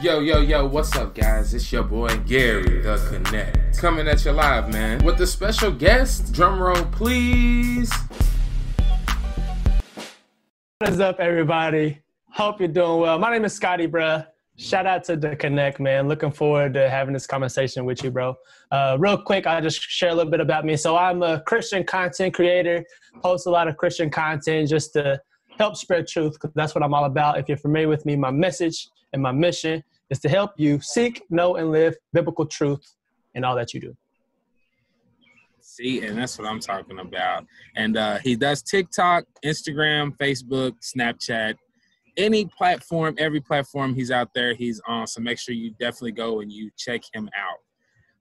Yo, yo, yo, what's up, guys? It's your boy Gary, Da Konnect. Coming at you live, man, with a special guest. Drum roll, please. What is up, everybody? Hope you're doing well. My name is Scotty, bruh. Shout out to Da Konnect, man. Looking forward to having this conversation with you, bro. Uh, real quick, I'll just share a little bit about me. So, I'm a Christian content creator, post a lot of Christian content just to help spread truth, because that's what I'm all about. If you're familiar with me, my message and my mission is to help you seek, know, and live biblical truth in all that you do. See, and that's what I'm talking about. And uh, he does TikTok, Instagram, Facebook, Snapchat, any platform, every platform he's out there, he's on. So make sure you definitely go and you check him out.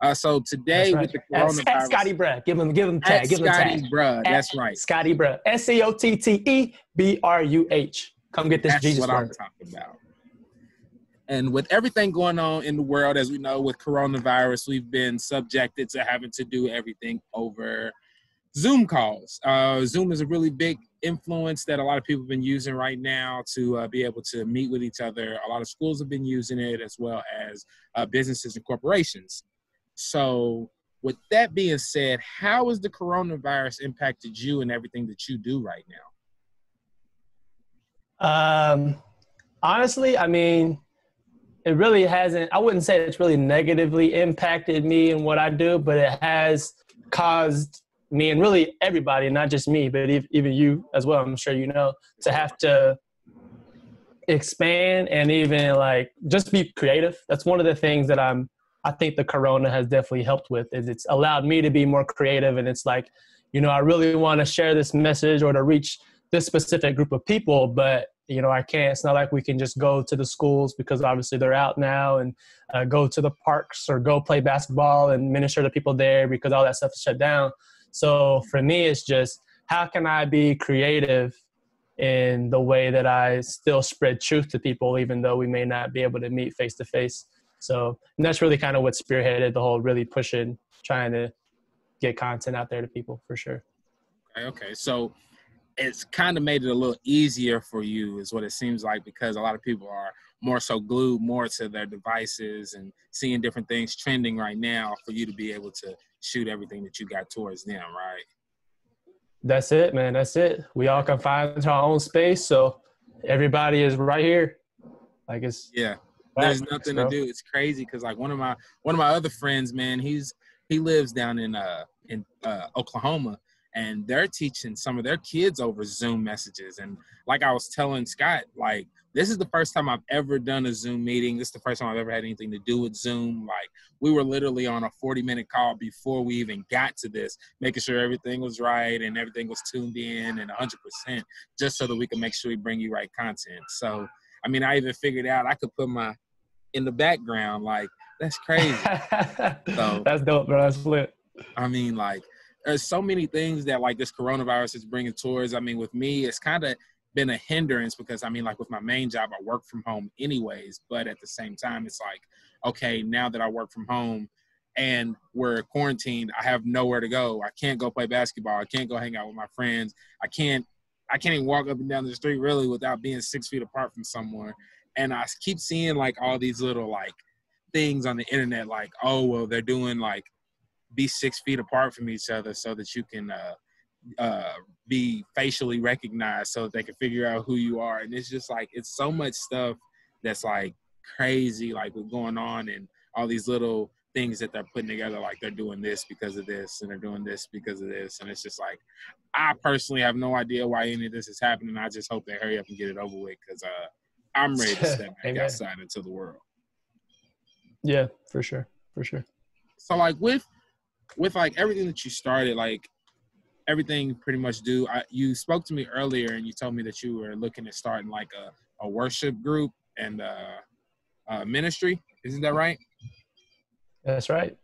Uh, so today right. with the coronavirus, at Scotty Bruh, give him, give him tag, give him Scotty tag. Bruh, At that's right. ScottEbruh, S C O T T E B R U H. Come get this Jesus. That's Jesus what I'm talking about. And with everything going on in the world, as we know, with coronavirus, we've been subjected to having to do everything over Zoom calls. Uh, Zoom is a really big influence that a lot of people have been using right now to uh, be able to meet with each other. A lot of schools have been using it as well as uh, businesses and corporations. So, with that being said, how has the coronavirus impacted you and everything that you do right now? Um, honestly, I mean, it really hasn't. I wouldn't say it's really negatively impacted me and what I do, but it has caused me and really everybody, not just me, but even you as well. I'm sure you know to have to expand and even like just be creative. That's one of the things that I'm. I think the corona has definitely helped with is it's allowed me to be more creative and it's like, you know, I really want to share this message or to reach this specific group of people, but you know, I can't. It's not like we can just go to the schools because obviously they're out now and uh, go to the parks or go play basketball and minister to people there because all that stuff is shut down. So for me, it's just how can I be creative in the way that I still spread truth to people, even though we may not be able to meet face to face. So that's really kind of what spearheaded the whole really pushing, trying to get content out there to people for sure. Okay, okay. So it's kind of made it a little easier for you, is what it seems like, because a lot of people are more so glued more to their devices and seeing different things trending right now for you to be able to shoot everything that you got towards them, right? That's it, man. That's it. We all confined to our own space, so everybody is right here. Like it's Yeah. There's nothing bro. to do. It's crazy because like one of my one of my other friends, man, he's he lives down in uh in uh Oklahoma and they're teaching some of their kids over Zoom messages. And like I was telling Scott, like this is the first time I've ever done a Zoom meeting. This is the first time I've ever had anything to do with Zoom. Like we were literally on a 40 minute call before we even got to this, making sure everything was right and everything was tuned in and 100% just so that we can make sure we bring you right content. So, I mean, I even figured out I could put my in the background. Like that's crazy. So- That's dope, bro. That's lit. I mean, like, there's so many things that like this coronavirus is bringing towards. I mean, with me, it's kind of been a hindrance because I mean, like with my main job, I work from home anyways. But at the same time, it's like, okay, now that I work from home and we're quarantined, I have nowhere to go. I can't go play basketball. I can't go hang out with my friends. I can't. I can't even walk up and down the street really without being six feet apart from someone. And I keep seeing like all these little like things on the internet, like, oh well, they're doing like be six feet apart from each other so that you can uh, uh, be facially recognized so that they can figure out who you are. And it's just like, it's so much stuff that's like crazy, like what's going on and all these little things that they're putting together, like they're doing this because of this and they're doing this because of this. And it's just like, I personally have no idea why any of this is happening. I just hope they hurry up and get it over with because uh, I'm ready to step back outside into the world. Yeah, for sure, for sure. so like with with like everything that you started like everything pretty much do I, you spoke to me earlier and you told me that you were looking at starting like a, a worship group and uh, uh ministry. Isn't that right? That's right.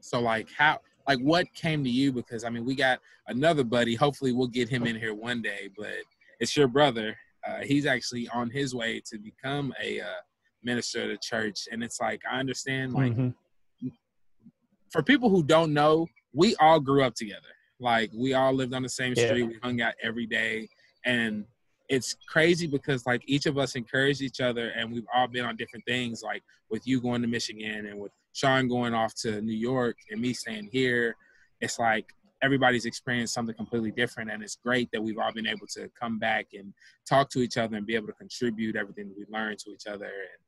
so like how like what came to you? Because i mean we got another buddy. Hopefully we'll get him in here one day but it's your brother. Uh, he's actually on his way to become a uh, minister of the church. And it's like i understand like Mhm. For people who don't know, we all grew up together. Like we all lived on the same Yeah. street. We hung out every day. And it's crazy because like each of us encouraged each other and we've all been on different things like with you going to michigan and with sean going off to new york and me staying here it's like everybody's experienced something completely different and it's great that we've all been able to come back and talk to each other and be able to contribute everything that we learned to each other and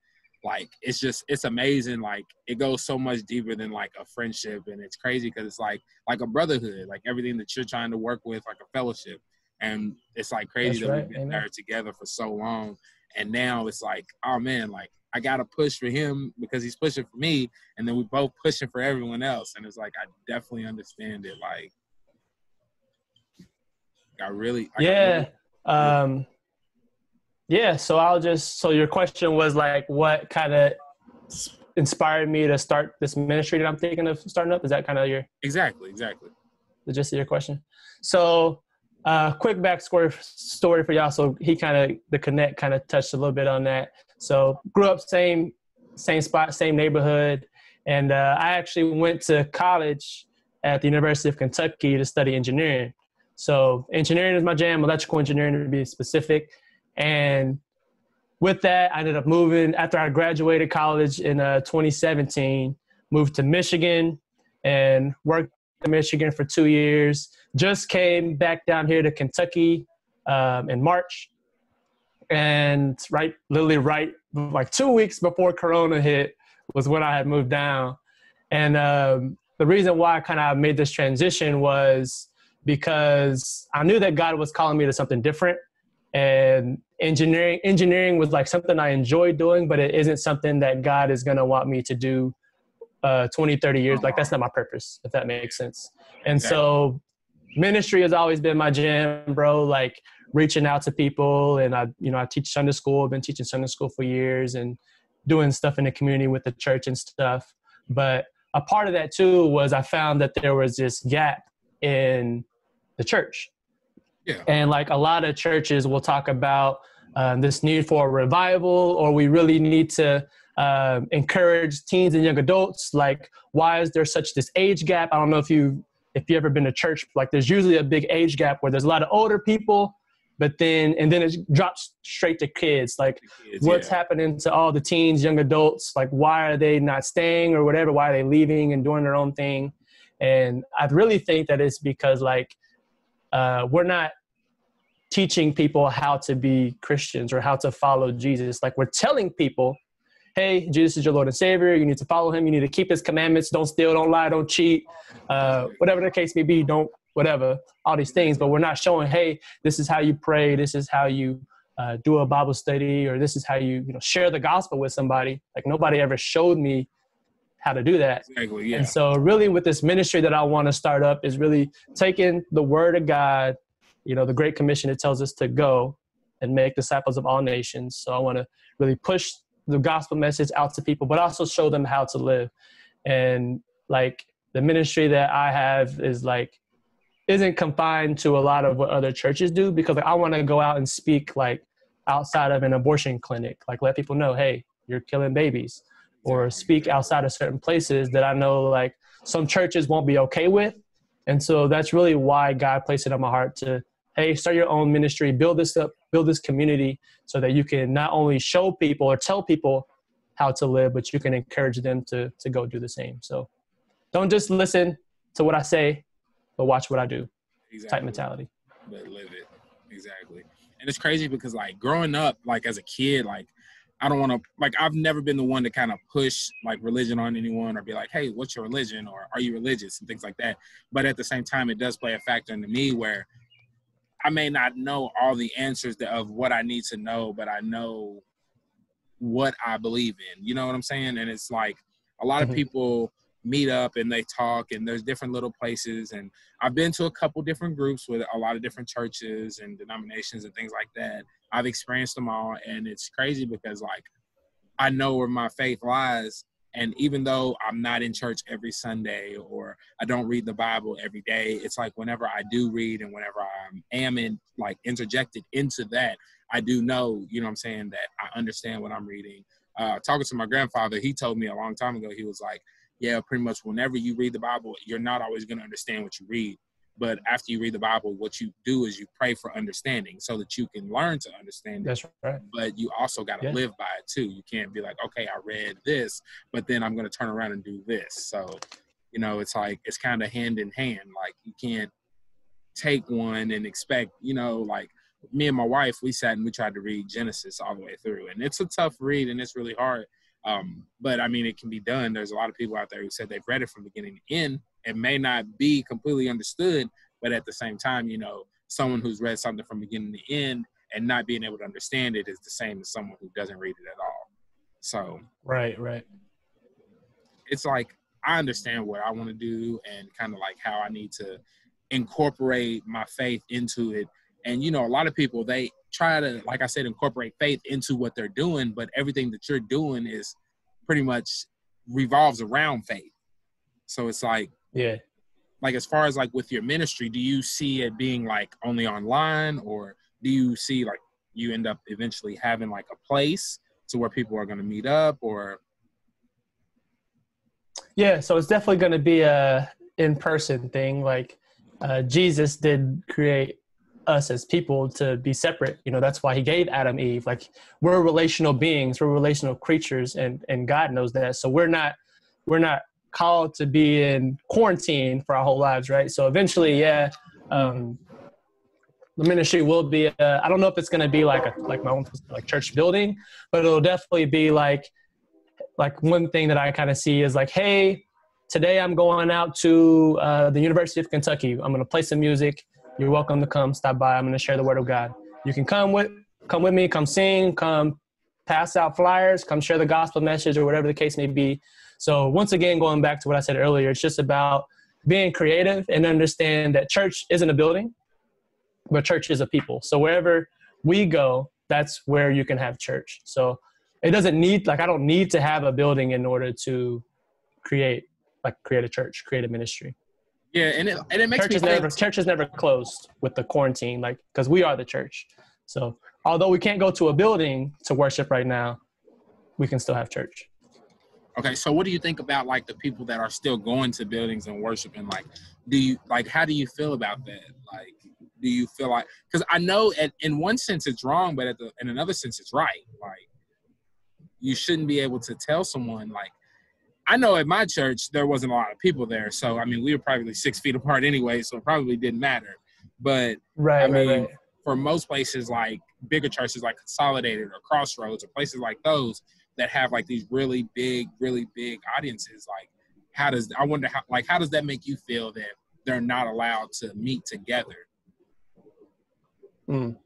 like it's just it's amazing like it goes so much deeper than like a friendship and it's crazy because it's like like a brotherhood like everything that you're trying to work with like a fellowship and it's like crazy That's that right. we've been Amen. there together for so long and now it's like oh man like i gotta push for him because he's pushing for me and then we both pushing for everyone else and it's like i definitely understand it like i really I yeah really, um yeah so i'll just so your question was like what kind of inspired me to start this ministry that i'm thinking of starting up is that kind of your exactly exactly the gist of your question so uh, quick back backstory story for y'all. So he kind of the connect kind of touched a little bit on that. So grew up same same spot, same neighborhood, and uh, I actually went to college at the University of Kentucky to study engineering. So engineering is my jam, electrical engineering to be specific, and with that, I ended up moving after I graduated college in uh, 2017. Moved to Michigan and worked in Michigan for two years. Just came back down here to Kentucky um, in March, and right, literally right, like two weeks before Corona hit was when I had moved down, and um, the reason why I kind of made this transition was because I knew that God was calling me to something different, and engineering engineering was like something I enjoyed doing, but it isn't something that God is going to want me to do uh, 20, 30 years. Like that's not my purpose, if that makes sense. And so ministry has always been my jam, bro. Like reaching out to people, and I, you know, I teach Sunday school. I've been teaching Sunday school for years, and doing stuff in the community with the church and stuff. But a part of that too was I found that there was this gap in the church. Yeah. And like a lot of churches will talk about uh, this need for a revival, or we really need to uh, encourage teens and young adults. Like, why is there such this age gap? I don't know if you if you ever been to church, like there's usually a big age gap where there's a lot of older people, but then and then it drops straight to kids. Like kids, what's yeah. happening to all the teens, young adults? Like why are they not staying or whatever? Why are they leaving and doing their own thing? And I really think that it's because like uh, we're not teaching people how to be Christians or how to follow Jesus. Like we're telling people hey, Jesus is your Lord and Savior. You need to follow him. You need to keep his commandments. Don't steal, don't lie, don't cheat. Uh, whatever the case may be, don't, whatever, all these things. But we're not showing, hey, this is how you pray. This is how you uh, do a Bible study, or this is how you, you know, share the gospel with somebody. Like nobody ever showed me how to do that. Exactly, yeah. And so, really, with this ministry that I want to start up is really taking the word of God, you know, the Great Commission that tells us to go and make disciples of all nations. So, I want to really push the gospel message out to people, but also show them how to live. And like the ministry that I have is like isn't confined to a lot of what other churches do because like, I want to go out and speak like outside of an abortion clinic, like let people know, hey, you're killing babies, or speak outside of certain places that I know like some churches won't be okay with. And so that's really why God placed it on my heart to hey, start your own ministry, build this up, build this community so that you can not only show people or tell people how to live, but you can encourage them to, to go do the same. So don't just listen to what I say, but watch what I do. Exactly. Type mentality. But live it. Exactly. And it's crazy because like growing up, like as a kid, like I don't want to like I've never been the one to kind of push like religion on anyone or be like, hey, what's your religion or are you religious and things like that. But at the same time, it does play a factor into me where I may not know all the answers of what I need to know, but I know what I believe in. You know what I'm saying? And it's like a lot of mm-hmm. people meet up and they talk and there's different little places and I've been to a couple different groups with a lot of different churches and denominations and things like that. I've experienced them all and it's crazy because like I know where my faith lies and even though I'm not in church every Sunday or I don't read the Bible every day, it's like whenever I do read and whenever I am in like interjected into that, I do know, you know I'm saying, that I understand what I'm reading. Uh, talking to my grandfather, he told me a long time ago, he was like, yeah, pretty much whenever you read the Bible, you're not always going to understand what you read, But after you read the Bible, what you do is you pray for understanding so that you can learn to understand it. That's right. But you also got to Yeah. live by it too. You can't be like, okay, I read this, but then I'm going to turn around and do this. So, you know, it's like, it's kind of hand in hand. Like, you can't take one and expect, you know, like me and my wife, we sat and we tried to read Genesis all the way through. And it's a tough read and it's really hard. Um, but I mean, it can be done. There's a lot of people out there who said they've read it from beginning to end. It may not be completely understood, but at the same time, you know, someone who's read something from beginning to end and not being able to understand it is the same as someone who doesn't read it at all. So Right, right. it's like I understand what I want to do and kind of like how I need to incorporate my faith into it. And you know, a lot of people they try to, like I said, incorporate faith into what they're doing, but everything that you're doing is pretty much revolves around faith. So it's like Yeah. like as far as like with your ministry, do you see it being like only online or do you see like you end up eventually having like a place to where people are going to meet up or Yeah, so it's definitely going to be a in-person thing. Like uh, Jesus did create us as people to be separate. You know, that's why he gave Adam Eve. Like we're relational beings, we're relational creatures, and and God knows that. So we're not we're not called to be in quarantine for our whole lives, right? So eventually, yeah, um, the ministry will be. Uh, I don't know if it's going to be like a like my own like church building, but it'll definitely be like like one thing that I kind of see is like, hey, today I'm going out to uh, the University of Kentucky. I'm going to play some music. You're welcome to come stop by. I'm going to share the word of God. You can come with come with me, come sing, come pass out flyers, come share the gospel message or whatever the case may be. So once again, going back to what I said earlier, it's just about being creative and understand that church isn't a building, but church is a people. So wherever we go, that's where you can have church. So it doesn't need like I don't need to have a building in order to create like create a church, create a ministry. Yeah, and it and it makes Church me think, never church is never closed with the quarantine, like because we are the church. So although we can't go to a building to worship right now, we can still have church. Okay, so what do you think about like the people that are still going to buildings and worshiping? Like, do you like how do you feel about that? Like, do you feel like because I know at, in one sense it's wrong, but at the in another sense it's right. Like, you shouldn't be able to tell someone like. I know at my church there wasn't a lot of people there, so I mean we were probably six feet apart anyway, so it probably didn't matter. But Right. I right, mean, right. for most places like bigger churches like Consolidated or Crossroads or places like those that have like these really big, really big audiences, like how does I wonder how like how does that make you feel that they're not allowed to meet together? Mm.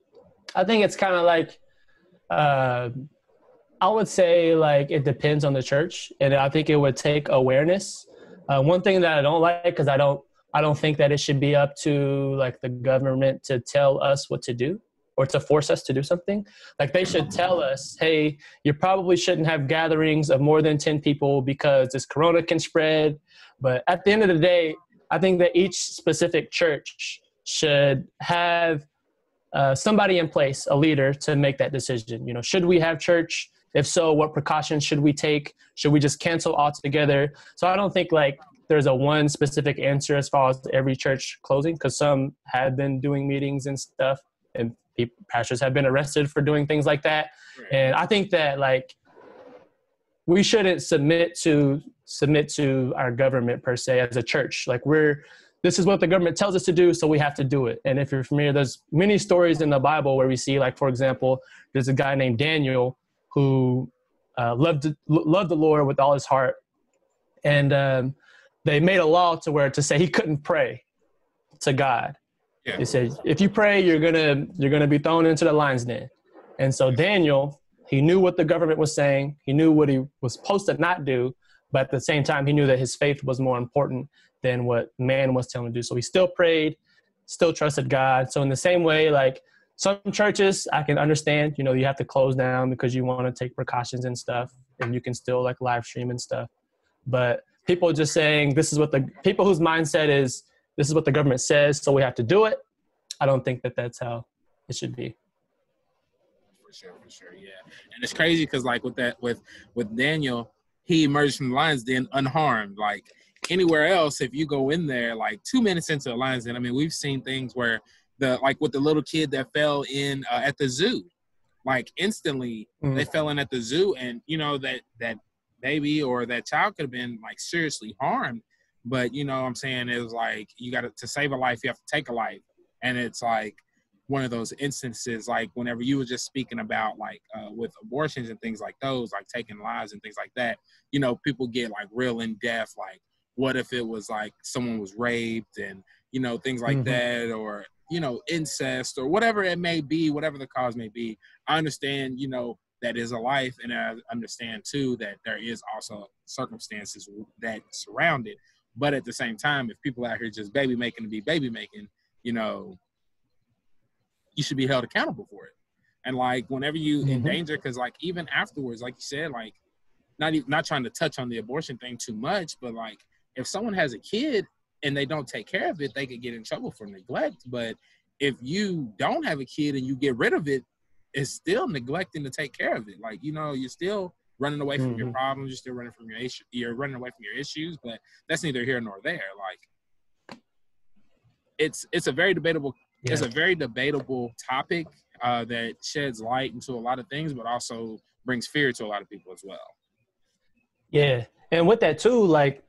I think it's kind of like, uh, I would say like it depends on the church, and I think it would take awareness. Uh, one thing that I don't like because I don't I don't think that it should be up to like the government to tell us what to do or to force us to do something. Like they should tell us, hey, you probably shouldn't have gatherings of more than ten people because this corona can spread. But at the end of the day, I think that each specific church should have uh, somebody in place, a leader, to make that decision. You know, should we have church? If so, what precautions should we take? Should we just cancel altogether? So I don't think like there's a one specific answer as far as every church closing, because some have been doing meetings and stuff, and people, pastors have been arrested for doing things like that. And I think that like we shouldn't submit to submit to our government per se as a church. Like we're this is what the government tells us to do, so we have to do it. And if you're familiar, there's many stories in the Bible where we see, like for example, there's a guy named Daniel who uh, loved loved the Lord with all his heart, and um, they made a law to where to say he couldn't pray to God. Yeah. They said if you pray, you're gonna you're gonna be thrown into the lion's den. And so Daniel, he knew what the government was saying. He knew what he was supposed to not do, but at the same time, he knew that his faith was more important than what man was telling him to do. So he still prayed, still trusted God. So in the same way, like some churches, I can understand, you know, you have to close down because you want to take precautions and stuff, and you can still like live stream and stuff. But people just saying this is what the people whose mindset is this is what the government says, so we have to do it. I don't think that that's how it should be. For sure, for sure, yeah. And it's crazy because like with that with with Daniel, he emerged from the lion's den unharmed. Like anywhere else, if you go in there like two minutes into the lines, and I mean, we've seen things where the like with the little kid that fell in uh, at the zoo, like instantly mm. they fell in at the zoo, and you know that that baby or that child could have been like seriously harmed. But you know, what I'm saying it was like you got to to save a life, you have to take a life, and it's like one of those instances like whenever you were just speaking about like uh, with abortions and things like those like taking lives and things like that you know people get like real in depth like what if it was like someone was raped and you know things like mm-hmm. that or you know incest or whatever it may be whatever the cause may be i understand you know that is a life and i understand too that there is also circumstances that surround it but at the same time if people out here just baby making to be baby making you know you should be held accountable for it. And like whenever you mm-hmm. endanger, because like even afterwards, like you said, like not even not trying to touch on the abortion thing too much, but like if someone has a kid and they don't take care of it, they could get in trouble for neglect. But if you don't have a kid and you get rid of it, it's still neglecting to take care of it. Like you know, you're still running away from mm-hmm. your problems. You're still running from your issue. You're running away from your issues. But that's neither here nor there. Like it's it's a very debatable yeah. it's a very debatable topic uh, that sheds light into a lot of things, but also brings fear to a lot of people as well. Yeah, and with that too, like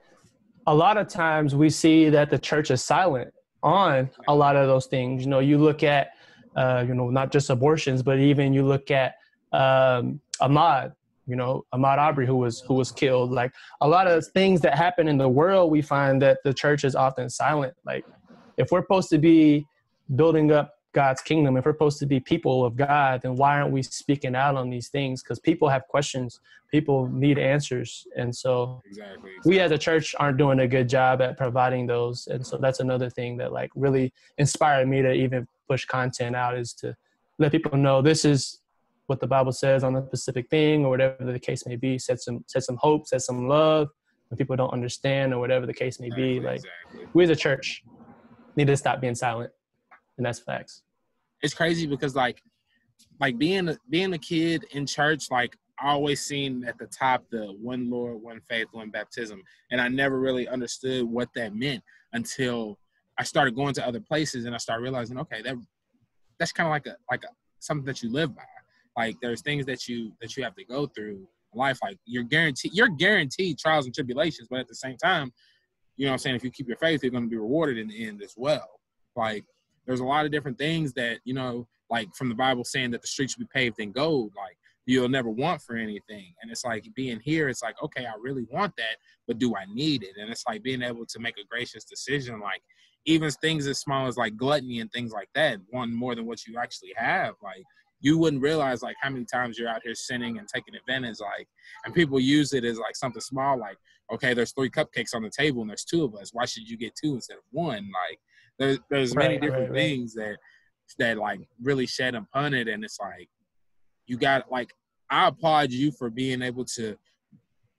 a lot of times we see that the church is silent on a lot of those things. You know, you look at, uh, you know, not just abortions, but even you look at um, Ahmaud, you know, Ahmaud Arbery, who was who was killed. Like a lot of things that happen in the world, we find that the church is often silent. Like if we're supposed to be building up God's kingdom, if we're supposed to be people of God, then why aren't we speaking out on these things? Because people have questions, people need answers, and so exactly, exactly. we as a church aren't doing a good job at providing those. And so that's another thing that like really inspired me to even push content out is to let people know this is what the Bible says on a specific thing or whatever the case may be. Set some set some hope, set some love. When people don't understand or whatever the case may be, exactly, like we as a church need to stop being silent and that's facts. It's crazy because like like being being a kid in church, like I always seen at the top the one Lord, one faith, one baptism, and I never really understood what that meant until I started going to other places and I started realizing, okay, that that's kind of like a like a, something that you live by. Like there's things that you that you have to go through life. Like you're guaranteed you're guaranteed trials and tribulations, but at the same time, you know what I'm saying, if you keep your faith, you're gonna be rewarded in the end as well. Like there's a lot of different things that you know like from the bible saying that the streets will be paved in gold like you'll never want for anything. And it's like being here it's like okay i really want that but do i need it? And it's like being able to make a gracious decision like even things as small as like gluttony and things like that one more than what you actually have like you wouldn't realize like how many times you're out here sinning and taking advantage like and people use it as like something small like okay there's three cupcakes on the table and there's two of us. Why should you get two instead of one? Like there's there's right, many different right, things right. that that like really shed upon it, and it's like you got like I applaud you for being able to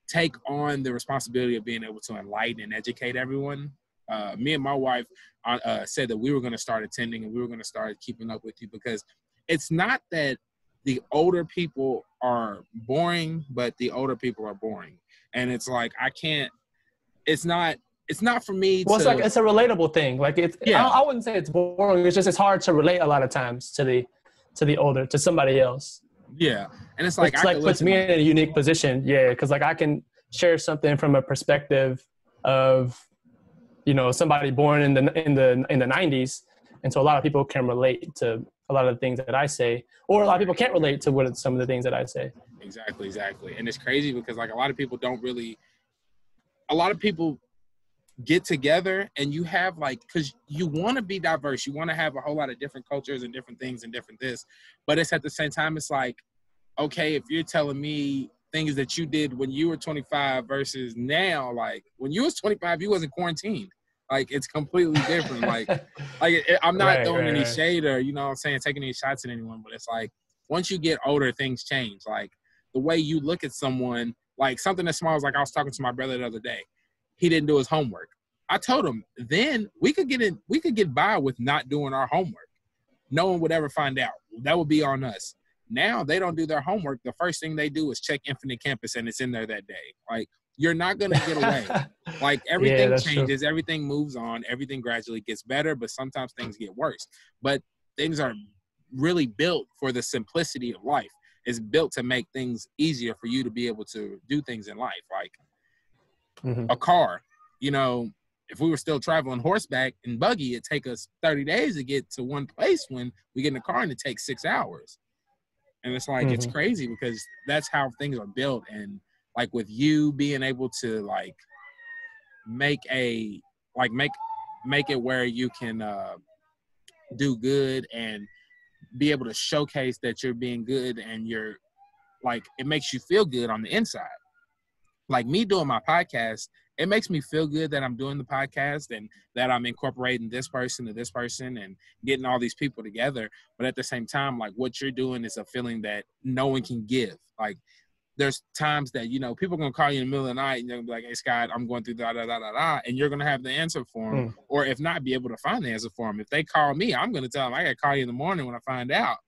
take on the responsibility of being able to enlighten and educate everyone. Uh, me and my wife uh, uh said that we were going to start attending and we were going to start keeping up with you because it's not that the older people are boring, but the older people are boring. And it's like I can't. It's not it's not for me. Well, to, it's like it's a relatable thing. Like it's yeah. I, I, wouldn't say it's boring. It's just it's hard to relate a lot of times to the to the older to somebody else. Yeah, and it's like it's like puts me in a unique position. Yeah, because like I can share something from a perspective of you know somebody born in the in the in the 90s and so a lot of people can relate to a lot of the things that i say or a lot of people can't relate to what some of the things that i say exactly exactly and it's crazy because like a lot of people don't really a lot of people get together and you have like because you want to be diverse you want to have a whole lot of different cultures and different things and different this but it's at the same time it's like okay if you're telling me things that you did when you were 25 versus now like when you was 25 you wasn't quarantined. Like it's completely different. Like like i'm not right, throwing right, any right. shade or you know i'm saying taking any shots at anyone but it's like once you get older things change. Like the way you look at someone like something as small as like i was talking to my brother the other day he didn't do his homework. I told him then we could get in, we could get by with not doing our homework. No one would ever find out. That would be on us. Now they don't do their homework. The first thing they do is check Infinite Campus and it's in there that day. Like you're not gonna get away. like everything true. changes, everything moves on, everything gradually gets better, but sometimes things get worse. But things are really built for the simplicity of life. It's built to make things easier for you to be able to do things in life. Like Mhm. a car, you know, if we were still traveling horseback and buggy, it'd take us 30 days to get to one place when we get in the car and it takes six hours. And it's like, it's Mhm. crazy because that's how things are built. And like with you being able to like make a, like make, make it where you can uh, do good and be able to showcase that you're being good and you're like, it makes you feel good on the inside. Like me doing my podcast, it makes me feel good that I'm doing the podcast and that I'm incorporating this person to this person and getting all these people together. But at the same time, like what you're doing is a feeling that no one can give. Like there's times that, you know, people are gonna call you in the middle of the night and they're gonna be like, Hey Scott, I'm going through da da da da da and you're gonna have the answer for them. Hmm. Or if not, be able to find the answer for them. If they call me, I'm gonna tell them I gotta call you in the morning when I find out.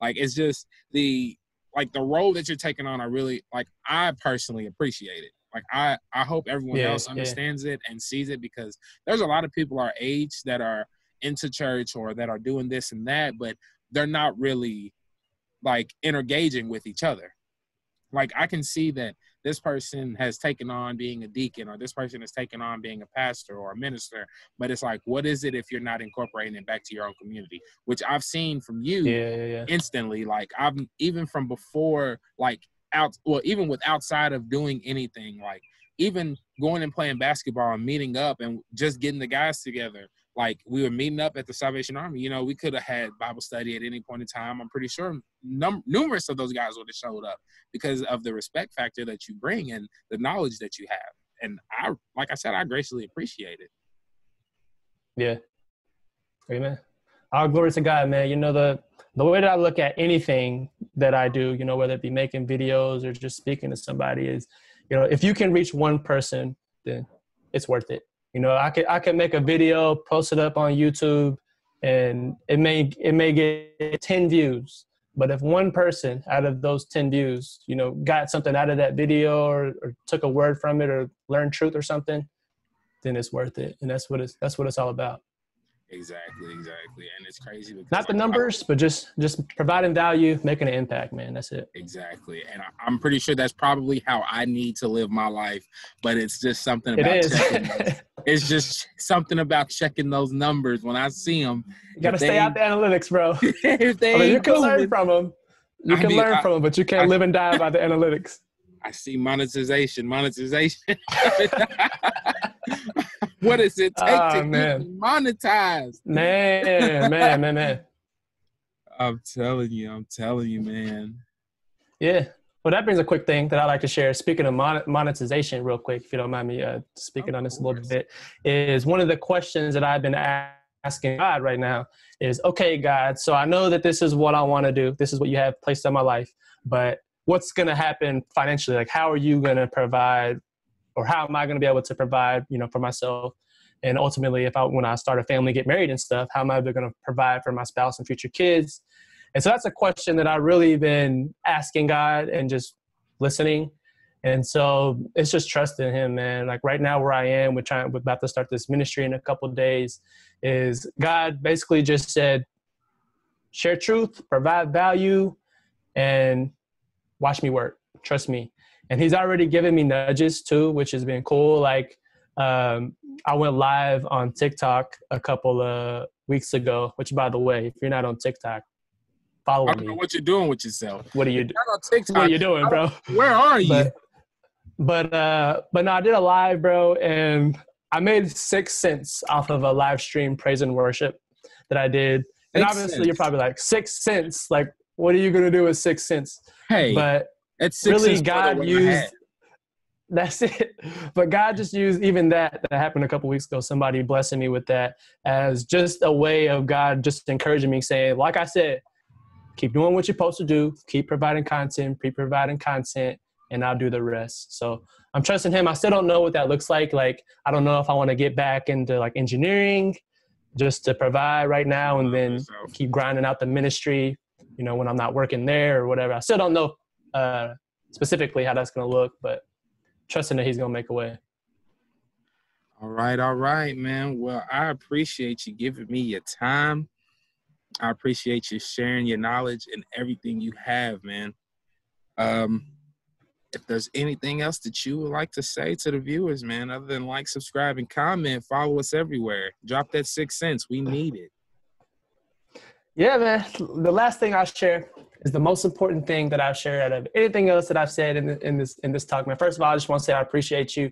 Like it's just the like the role that you're taking on, I really like I personally appreciate it. Like I, I hope everyone Yeah, else yeah. understands it and sees it because there's a lot of people our age that are into church or that are doing this and that, but they're not really like intergaging with each other. Like I can see that this person has taken on being a deacon or this person has taken on being a pastor or a minister, but it's like, what is it if you're not incorporating it back to your own community? Which I've seen from you Yeah, yeah, yeah. instantly. Like I've even from before, like out, well, even with outside of doing anything, like even going and playing basketball and meeting up and just getting the guys together. Like we were meeting up at the Salvation Army. You know, we could have had Bible study at any point in time. I'm pretty sure num- numerous of those guys would have showed up because of the respect factor that you bring and the knowledge that you have. And I, like I said, I graciously appreciate it. Yeah. Amen. All glory to God, man. You know, the the way that I look at anything that I do, you know, whether it be making videos or just speaking to somebody is, you know, if you can reach one person, then it's worth it. You know, I could I could make a video, post it up on YouTube, and it may it may get 10 views. But if one person out of those 10 views, you know, got something out of that video or, or took a word from it or learned truth or something, then it's worth it. And that's what it's that's what it's all about. Exactly, exactly. And it's crazy because Not the like, I- numbers, but just just providing value, making an impact, man. That's it. Exactly. And I, I'm pretty sure that's probably how I need to live my life. But it's just something about is. checking those. It's just something about checking those numbers when I see them. you gotta stay out the analytics, bro. if they I mean, you can learn from them. You I can mean, learn I- from them, but you can't live and die by the analytics. I see monetization, monetization. what does it take Ah, to man. get monetized? Man, man, man, man. I'm telling you, I'm telling you, man. Yeah. Well, that brings a quick thing that I like to share. Speaking of monetization, real quick, if you don't mind me uh, speaking on this a little bit, is one of the questions that I've been asking God right now is, okay, God, so I know that this is what I want to do. This is what you have placed in my life, but what's going to happen financially? Like, how are you going to provide, or how am I going to be able to provide, you know, for myself? And ultimately, if I when I start a family, get married and stuff, how am I going to provide for my spouse and future kids? And so that's a question that I've really been asking God and just listening. And so it's just trusting Him, man. Like right now, where I am, we're trying, we're about to start this ministry in a couple days. Is God basically just said, share truth, provide value, and watch me work. Trust me. And He's already given me nudges too, which has been cool. Like um, I went live on TikTok a couple of weeks ago. Which, by the way, if you're not on TikTok, follow I don't know me. what you're doing with yourself. What are you do? Not on TikTok. What are you doing, bro? Where are you? But but uh but no, I did a live, bro, and I made six cents off of a live stream praise and worship that I did. And Six obviously, cents. you're probably like six cents. Like, what are you gonna do with six cents? hey, But it's six really, cents God used. That's it. But God just used even that that happened a couple weeks ago. Somebody blessing me with that as just a way of God just encouraging me, saying, like I said, keep doing what you're supposed to do, keep providing content, keep providing content, and I'll do the rest. So I'm trusting Him. I still don't know what that looks like. Like I don't know if I want to get back into like engineering, just to provide right now, and then keep grinding out the ministry. You know, when I'm not working there or whatever. I still don't know uh, specifically how that's going to look, but trusting that He's gonna make a way. All right, all right, man. Well, I appreciate you giving me your time. I appreciate you sharing your knowledge and everything you have, man. Um, if there's anything else that you would like to say to the viewers, man, other than like, subscribe, and comment, follow us everywhere. Drop that six cents. We need it. Yeah, man. The last thing I'll share is the most important thing that I've shared out of anything else that I've said in, in this in this talk, man. First of all, I just want to say I appreciate you,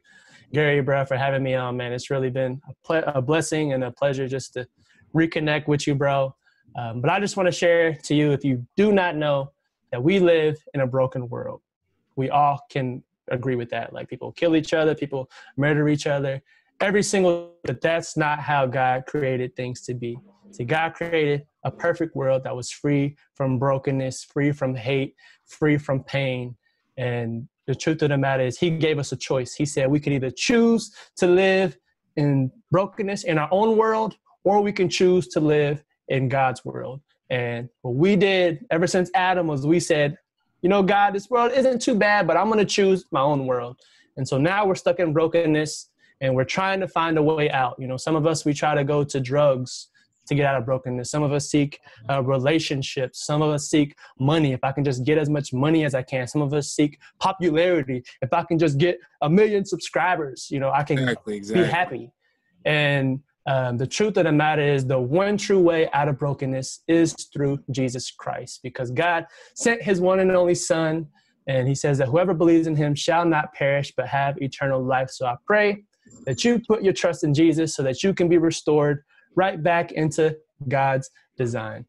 Gary, bro, for having me on, man. It's really been a, ple- a blessing and a pleasure just to reconnect with you, bro. Um, but I just want to share to you, if you do not know, that we live in a broken world. We all can agree with that. Like people kill each other, people murder each other. Every single, but that's not how God created things to be. See, God created a perfect world that was free from brokenness, free from hate, free from pain. And the truth of the matter is, He gave us a choice. He said we could either choose to live in brokenness in our own world, or we can choose to live in God's world. And what we did ever since Adam was we said, you know, God, this world isn't too bad, but I'm going to choose my own world. And so now we're stuck in brokenness and we're trying to find a way out. You know, some of us, we try to go to drugs to get out of brokenness. Some of us seek uh, relationships. Some of us seek money. If I can just get as much money as I can. Some of us seek popularity. If I can just get a million subscribers, you know, I can exactly, exactly. be happy. And um, the truth of the matter is, the one true way out of brokenness is through Jesus Christ, because God sent His one and only Son, and He says that whoever believes in Him shall not perish but have eternal life. So I pray that you put your trust in Jesus so that you can be restored right back into God's design.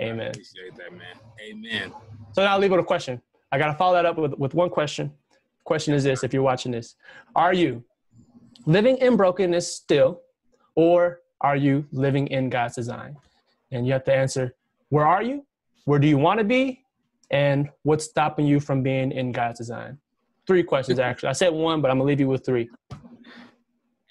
Amen. That, man. Amen. So now I'll leave with a question. I got to follow that up with, with one question. Question is this if you're watching this Are you living in brokenness still, or are you living in God's design? And you have to answer where are you? Where do you want to be? And what's stopping you from being in God's design? Three questions, actually. I said one, but I'm going to leave you with three.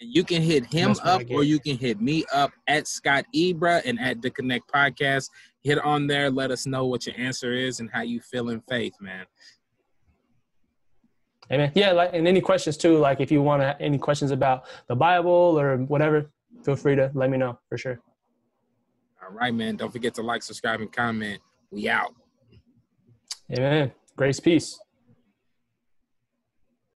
And you can hit him up or you can hit me up at ScottEbruh and at Da Konnect Podcast. Hit on there, let us know what your answer is and how you feel in faith, man. Amen. Yeah, like and any questions too, like if you want to any questions about the Bible or whatever, feel free to let me know for sure. All right, man. Don't forget to like, subscribe, and comment. We out. Amen. Grace, peace.